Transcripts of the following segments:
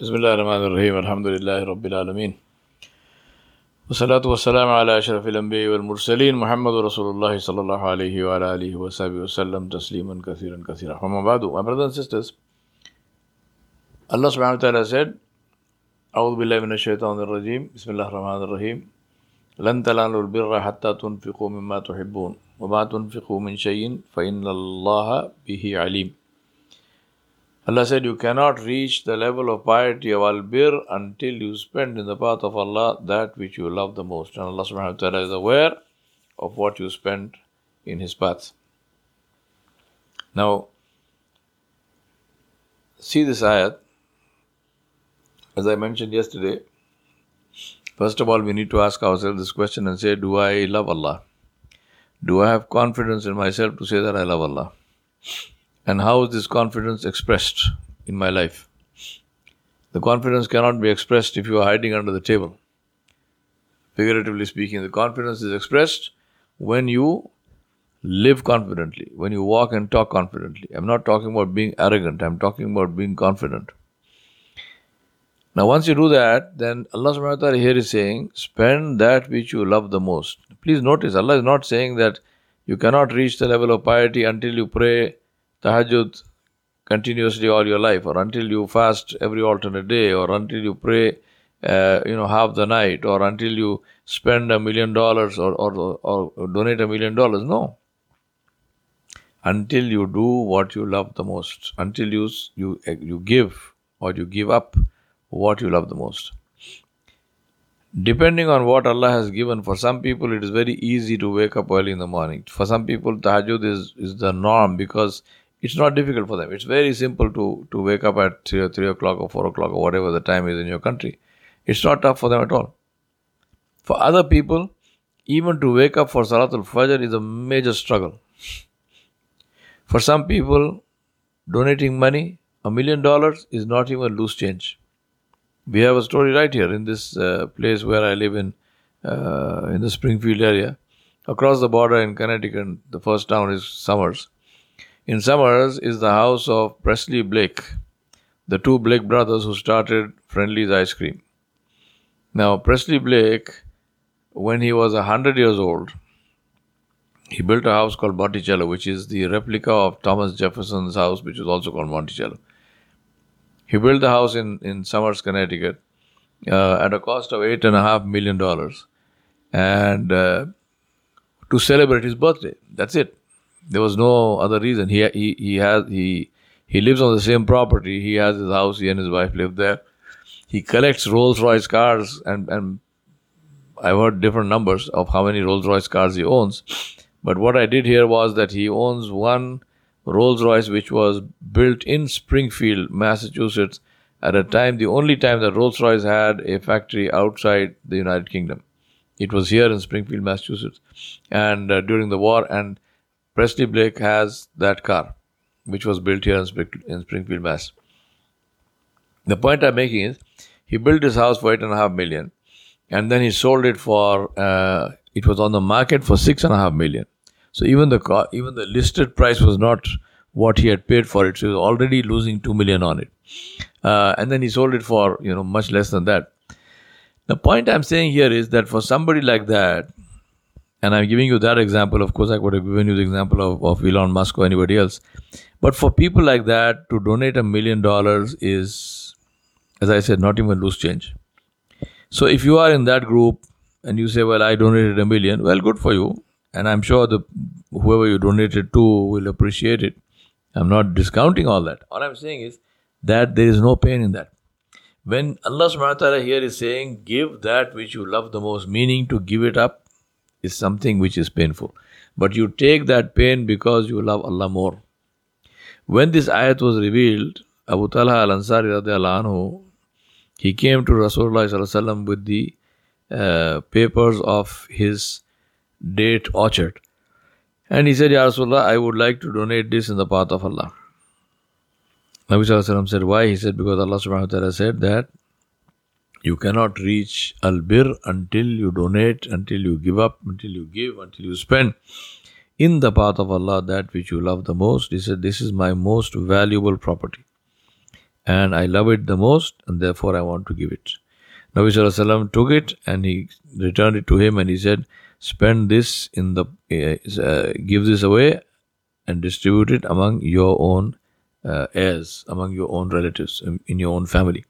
بسم الله الرحمن الرحيم الحمد لله رب العالمين. والصلاة والسلام على أشرف الأنبياء والمرسلين محمد رسول الله صلى الله عليه وعلى آله وصحبه وسلم تسليما كثيرا كثيرا. أما بعد my brothers and sisters Allah subhanahu wa ta'ala said أعوذ بالله من الشيطان الرجيم بسم الله الرحمن الرحيم. لن تنالوا البر حتى تنفقوا مما تحبون وما تنفقوا من شيء فإن الله به عليم. Allah said, You cannot reach the level of piety of Al Bir until you spend in the path of Allah that which you love the most. And Allah subhanahu wa ta'ala is aware of what you spend in His path. Now, see this ayat. As I mentioned yesterday, first of all, we need to ask ourselves this question and say, Do I love Allah? Do I have confidence in myself to say that I love Allah? And how is this confidence expressed in my life? The confidence cannot be expressed if you are hiding under the table. Figuratively speaking, the confidence is expressed when you live confidently, when you walk and talk confidently. I'm not talking about being arrogant, I'm talking about being confident. Now, once you do that, then Allah subhanahu wa ta'ala here is saying, spend that which you love the most. Please notice, Allah is not saying that you cannot reach the level of piety until you pray tahajjud continuously all your life, or until you fast every alternate day, or until you pray, uh, you know, half the night, or until you spend a million dollars or, or, or donate a million dollars. No. Until you do what you love the most, until you you you give or you give up what you love the most. Depending on what Allah has given, for some people it is very easy to wake up early in the morning. For some people, tahajjud is, is the norm because it's not difficult for them. It's very simple to, to wake up at 3, 3 o'clock or 4 o'clock or whatever the time is in your country. It's not tough for them at all. For other people, even to wake up for Salatul Fajr is a major struggle. For some people, donating money, a million dollars, is not even loose change. We have a story right here in this uh, place where I live in, uh, in the Springfield area. Across the border in Connecticut, the first town is Somers in Somers is the house of Prestley Blake, the two Blake brothers who started Friendly's Ice Cream. Now, Prestley Blake, when he was a 100 years old, he built a house called Monticello, which is the replica of Thomas Jefferson's house, which is also called Monticello. He built the house in, in Somers, Connecticut, uh, at a cost of $8.5 million. And uh, to celebrate his birthday. That's it. There was no other reason. He he he has he he lives on the same property. He has his house. He and his wife live there. He collects Rolls Royce cars, and and I've heard different numbers of how many Rolls Royce cars he owns. But what I did here was that he owns one Rolls Royce which was built in Springfield, Massachusetts, at a time the only time that Rolls Royce had a factory outside the United Kingdom. It was here in Springfield, Massachusetts, and uh, during the war and Prestley Blake has that car, which was built here in, Springfield, Mass. The point I'm making is, he built his house for eight and a half million, and then he sold it for. Uh, it was on the market for six and a half million. So even the car, even the listed price was not what he had paid for it. So he was already losing two million on it, uh, and then he sold it for you know much less than that. The point I'm saying here is that for somebody like that, and I'm giving you that example. Of course, I could have given you the example of, of Elon Musk or anybody else. But for people like that, to donate a million dollars is, as I said, not even loose change. So if you are in that group and you say, well, I donated a million, well, good for you. And I'm sure the whoever you donated to will appreciate it. I'm not discounting all that. All I'm saying is that there is no pain in that. When Allah subhanahu wa ta'ala here is saying, give that which you love the most, meaning to give it up is something which is painful. But you take that pain because you love Allah more. When this ayat was revealed, Abu Talha al Ansari anhu, he came to Rasulullah with the uh, papers of his date orchard. And he said, Ya Rasulullah, I would like to donate this in the path of Allah. Nabi said, Why? He said, Because Allah subhanahu wa ta'ala said that you cannot reach albir until you donate, until you give up, until you give, until you spend in the path of Allah that which you love the most. He said, This is my most valuable property. and I love it the most, and therefore I want to give it. Nabi Sallallahu took it and he returned it to him and he said, Spend this in the, uh, uh, give this away and distribute it among your own uh, heirs, among your own relatives, in, your own family.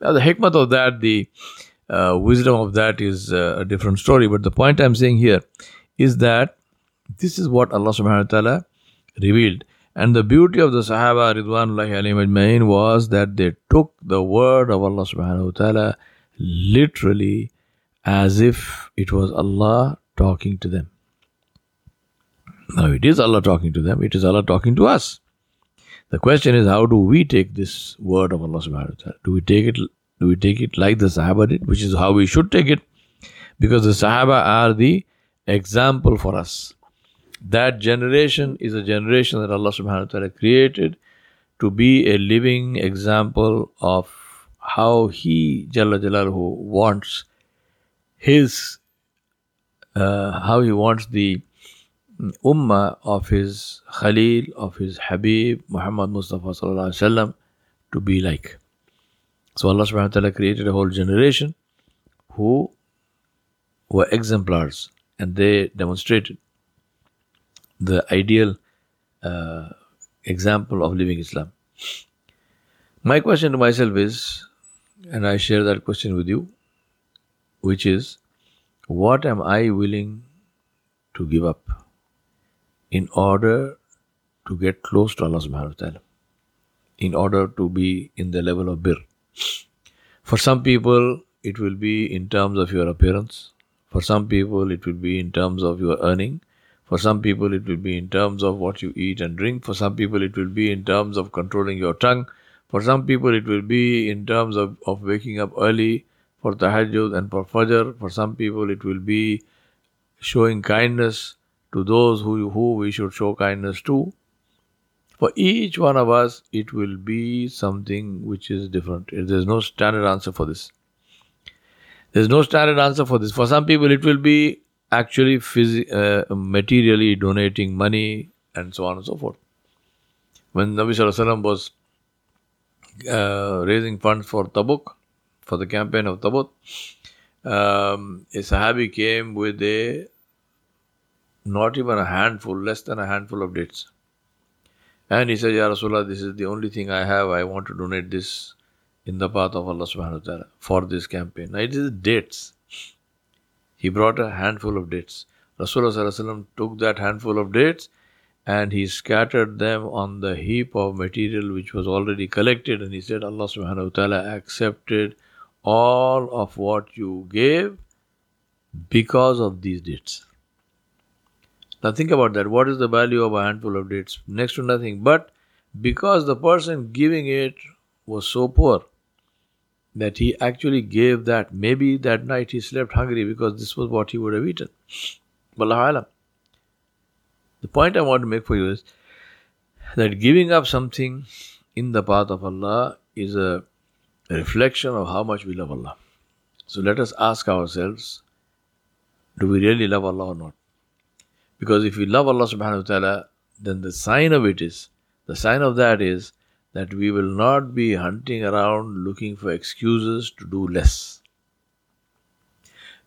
Now, the hikmah of that, the uh, wisdom of that is uh, a different story. But the point I'm saying here is that this is what Allah subhanahu wa ta'ala revealed. And the beauty of the Sahaba Ridwanullahi alayhim was that they took the word of Allah subhanahu wa ta'ala literally as if it was Allah talking to them. Now it is Allah talking to them, it is Allah talking to us. The question is how do we take this word of Allah subhanahu wa ta'ala? Do we take it do we take it like the Sahaba did, which is how we should take it? Because the Sahaba are the example for us. That generation is a generation that Allah subhanahu wa ta'ala created to be a living example of how He, Jalla Jalaluhu, wants His, uh, how He wants the ummah of His Khalil, of His Habib, Muhammad Mustafa Wasallam, to be like. So Allah subhanahu wa ta'ala created a whole generation who were exemplars and they demonstrated the ideal uh, example of living Islam. My question to myself is, and I share that question with you, which is, what am I willing to give up in order to get close to Allah subhanahu wa ta'ala, in order to be in the level of bir? For some people, it will be in terms of your appearance. For some people, it will be in terms of your earning. For some people, it will be in terms of what you eat and drink. For some people, it will be in terms of controlling your tongue. For some people, it will be in terms of, of waking up early for tahajjud and for fajr. For some people, it will be showing kindness to those who, who we should show kindness to. For each one of us, it will be something which is different. There's no standard answer for this. There's no standard answer for this. For some people, it will be actually phys- uh, materially donating money and so on and so forth. When Nabi Sallallahu was uh, raising funds for Tabuk, for the campaign of Tabuk, um, a Sahabi came with a not even a handful, less than a handful of dates. And he said, Ya Rasulullah, this is the only thing I have. I want to donate this in the path of Allah subhanahu wa ta'ala for this campaign. Now it is dates. He brought a handful of dates. Rasulullah took that handful of dates and he scattered them on the heap of material which was already collected and he said Allah subhanahu wa ta'ala accepted all of what you gave because of these dates. Now think about that. What is the value of a handful of dates? Next to nothing. But because the person giving it was so poor, that he actually gave that. Maybe that night he slept hungry because this was what he would have eaten. The point I want to make for you is that giving up something in the path of Allah is a reflection of how much we love Allah. So let us ask ourselves do we really love Allah or not? Because if we love Allah subhanahu wa ta'ala, then the sign of it is, the sign of that is that we will not be hunting around looking for excuses to do less.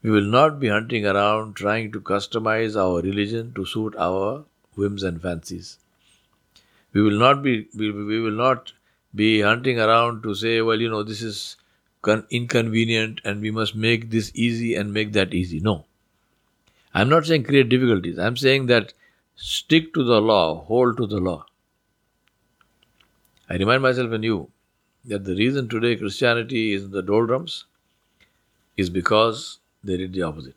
We will not be hunting around trying to customize our religion to suit our whims and fancies. We will not be we, we will not be hunting around to say, well, you know, this is con- inconvenient and we must make this easy and make that easy. No. I'm not saying create difficulties. I'm saying that stick to the law, hold to the law. I remind myself and you that the reason today Christianity is in the doldrums is because they did the opposite.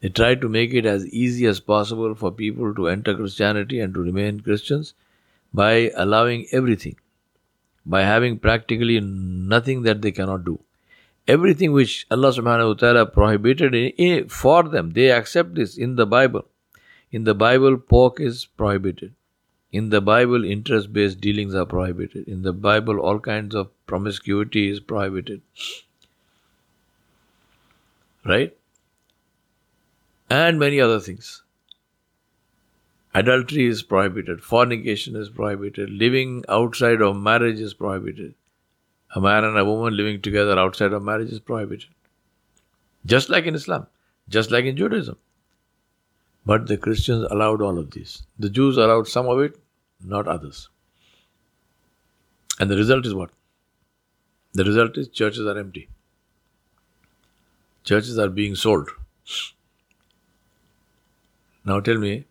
They tried to make it as easy as possible for people to enter Christianity and to remain Christians by allowing everything, by having practically nothing that they cannot do. Everything which Allah subhanahu wa ta'ala prohibited in, in, for them, they accept this in the Bible. In the Bible, pork is prohibited. In the Bible, interest based dealings are prohibited. In the Bible, all kinds of promiscuity is prohibited. Right? And many other things. Adultery is prohibited, fornication is prohibited, living outside of marriage is prohibited. A man and a woman living together outside of marriage is prohibited. Just like in Islam, just like in Judaism. But the Christians allowed all of these. The Jews allowed some of it, not others. And the result is what? The result is churches are empty. Churches are being sold. Now tell me,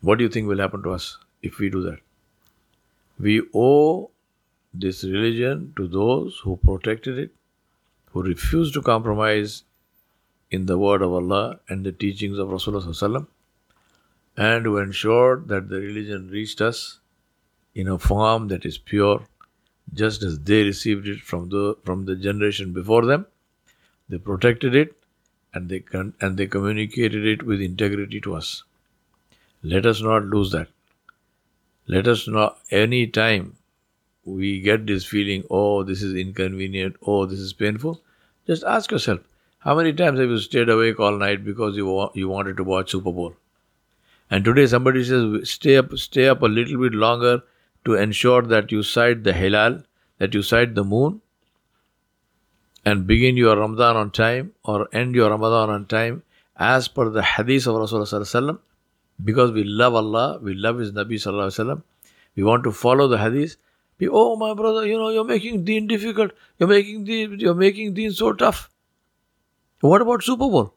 what do you think will happen to us if we do that? We owe this religion to those who protected it, who refused to compromise in the word of Allah and the teachings of Rasulullah and who ensured that the religion reached us in a form that is pure, just as they received it from the from the generation before them. They protected it and they con- and they communicated it with integrity to us. Let us not lose that. Let us not, any time we get this feeling, oh, this is inconvenient, oh, this is painful, just ask yourself, how many times have you stayed awake all night because you, wa- you wanted to watch Super Bowl? And today somebody says, stay up, stay up a little bit longer to ensure that you sight the Hilal, that you sight the moon, and begin your Ramadan on time or end your Ramadan on time as per the hadith of Rasulullah because we love Allah, we love His Nabi Sallallahu Alaihi Wasallam, we want to follow the hadith. Oh my brother, you know you're making Deen difficult. You're making Deen, you're making Deen so tough. What about Super Bowl?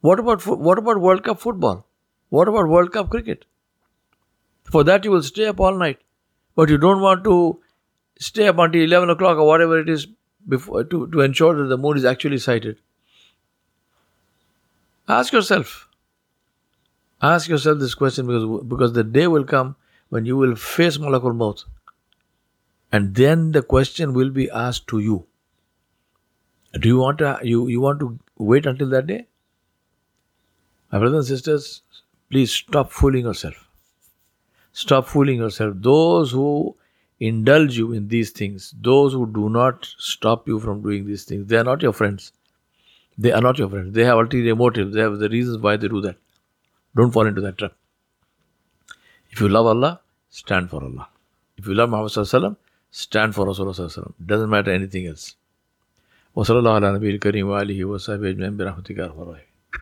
What about what about World Cup football? What about World Cup cricket? For that you will stay up all night, but you don't want to stay up until eleven o'clock or whatever it is before to, to ensure that the moon is actually sighted. Ask yourself Ask yourself this question because, because the day will come when you will face Malakul Maut. And then the question will be asked to you. Do you want to you, you want to wait until that day? My brothers and sisters, please stop fooling yourself. Stop fooling yourself. Those who indulge you in these things, those who do not stop you from doing these things, they are not your friends. They are not your friends. They have ulterior motives. They have the reasons why they do that. Don't fall into that trap. If you love Allah, stand for Allah. If you love Muhammad stand for Rasulullah Doesn't matter anything else. وصلى الله على نبي الكريم وآله وصحبه أجمعين برحمتك يا